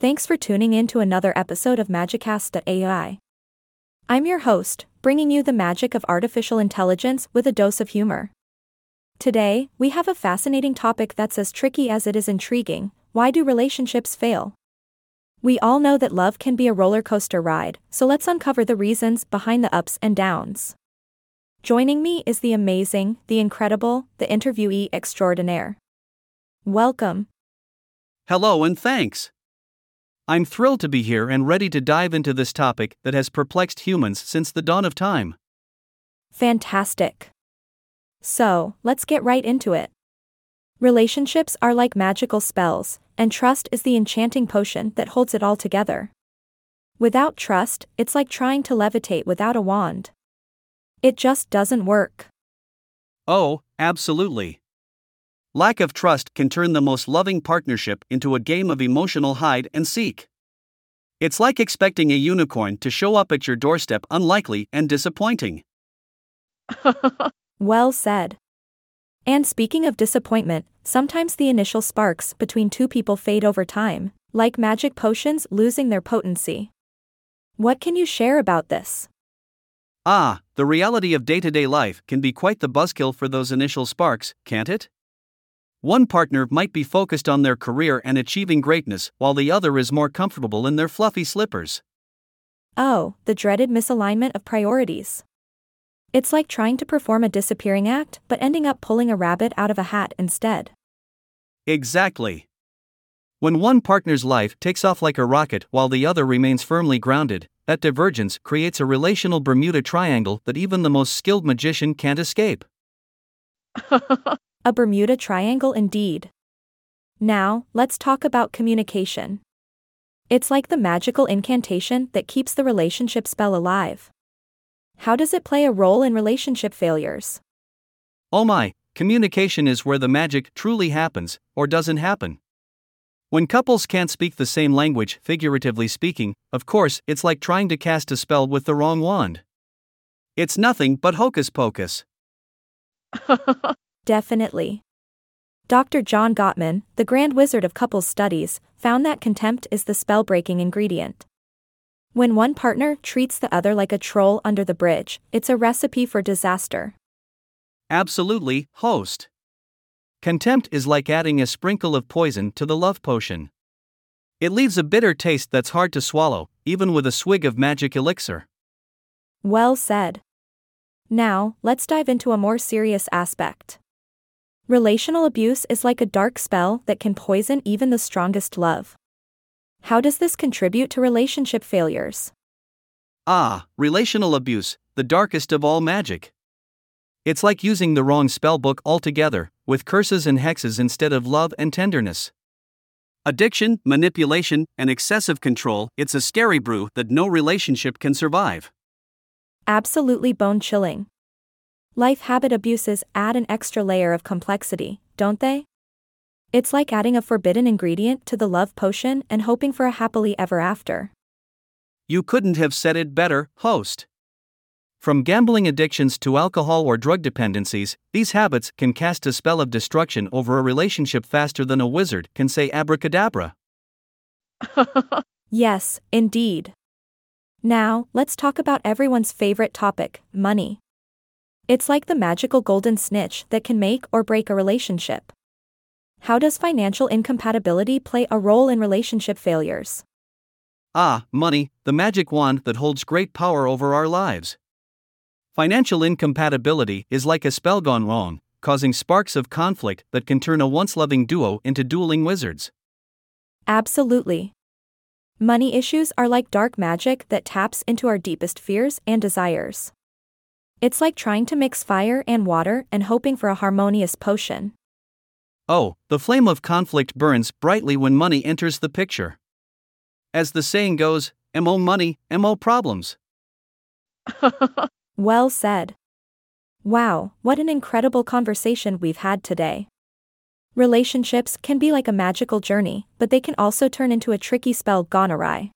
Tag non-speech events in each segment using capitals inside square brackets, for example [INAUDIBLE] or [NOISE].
Thanks for tuning in to another episode of Magicast.ai. I'm your host, bringing you the magic of artificial intelligence with a dose of humor. Today, we have a fascinating topic that's as tricky as it is intriguing why do relationships fail? We all know that love can be a roller coaster ride, so let's uncover the reasons behind the ups and downs. Joining me is the amazing, the incredible, the interviewee extraordinaire. Welcome. Hello and thanks. I'm thrilled to be here and ready to dive into this topic that has perplexed humans since the dawn of time. Fantastic. So, let's get right into it. Relationships are like magical spells, and trust is the enchanting potion that holds it all together. Without trust, it's like trying to levitate without a wand. It just doesn't work. Oh, absolutely. Lack of trust can turn the most loving partnership into a game of emotional hide and seek. It's like expecting a unicorn to show up at your doorstep unlikely and disappointing. [LAUGHS] well said. And speaking of disappointment, sometimes the initial sparks between two people fade over time, like magic potions losing their potency. What can you share about this? Ah, the reality of day to day life can be quite the buzzkill for those initial sparks, can't it? One partner might be focused on their career and achieving greatness, while the other is more comfortable in their fluffy slippers. Oh, the dreaded misalignment of priorities. It's like trying to perform a disappearing act, but ending up pulling a rabbit out of a hat instead. Exactly. When one partner's life takes off like a rocket while the other remains firmly grounded, that divergence creates a relational Bermuda Triangle that even the most skilled magician can't escape. [LAUGHS] a Bermuda Triangle indeed. Now, let's talk about communication. It's like the magical incantation that keeps the relationship spell alive. How does it play a role in relationship failures? Oh my, communication is where the magic truly happens, or doesn't happen. When couples can't speak the same language, figuratively speaking, of course, it's like trying to cast a spell with the wrong wand. It's nothing but hocus pocus. [LAUGHS] Definitely. Dr. John Gottman, the grand wizard of couples studies, found that contempt is the spell breaking ingredient. When one partner treats the other like a troll under the bridge, it's a recipe for disaster. Absolutely, host. Contempt is like adding a sprinkle of poison to the love potion. It leaves a bitter taste that's hard to swallow, even with a swig of magic elixir. Well said. Now, let's dive into a more serious aspect. Relational abuse is like a dark spell that can poison even the strongest love. How does this contribute to relationship failures? Ah, relational abuse, the darkest of all magic. It's like using the wrong spellbook altogether, with curses and hexes instead of love and tenderness. Addiction, manipulation, and excessive control, it's a scary brew that no relationship can survive. Absolutely bone chilling. Life habit abuses add an extra layer of complexity, don't they? It's like adding a forbidden ingredient to the love potion and hoping for a happily ever after. You couldn't have said it better, host. From gambling addictions to alcohol or drug dependencies, these habits can cast a spell of destruction over a relationship faster than a wizard can say abracadabra. [LAUGHS] yes, indeed. Now, let's talk about everyone's favorite topic money. It's like the magical golden snitch that can make or break a relationship. How does financial incompatibility play a role in relationship failures? Ah, money, the magic wand that holds great power over our lives. Financial incompatibility is like a spell gone wrong, causing sparks of conflict that can turn a once loving duo into dueling wizards. Absolutely. Money issues are like dark magic that taps into our deepest fears and desires. It's like trying to mix fire and water and hoping for a harmonious potion. Oh, the flame of conflict burns brightly when money enters the picture. As the saying goes, MO money, MO problems. [LAUGHS] Well said. Wow, what an incredible conversation we've had today. Relationships can be like a magical journey, but they can also turn into a tricky spell gone awry.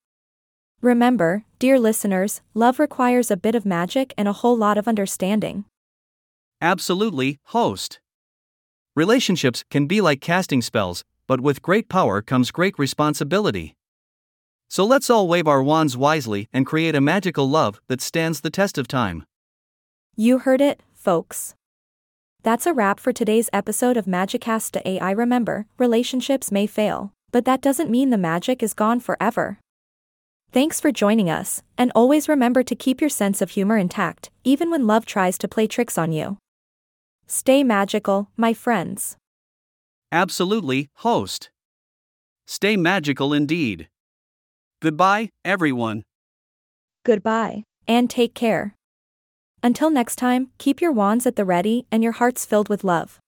Remember, dear listeners, love requires a bit of magic and a whole lot of understanding. Absolutely, host. Relationships can be like casting spells, but with great power comes great responsibility. So let's all wave our wands wisely and create a magical love that stands the test of time. You heard it, folks. That's a wrap for today's episode of Magicast AI. Remember, relationships may fail, but that doesn't mean the magic is gone forever. Thanks for joining us, and always remember to keep your sense of humor intact, even when love tries to play tricks on you. Stay magical, my friends. Absolutely, host. Stay magical indeed. Goodbye, everyone. Goodbye, and take care. Until next time, keep your wands at the ready and your hearts filled with love.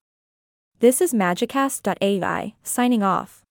This is Magicast.ai, signing off.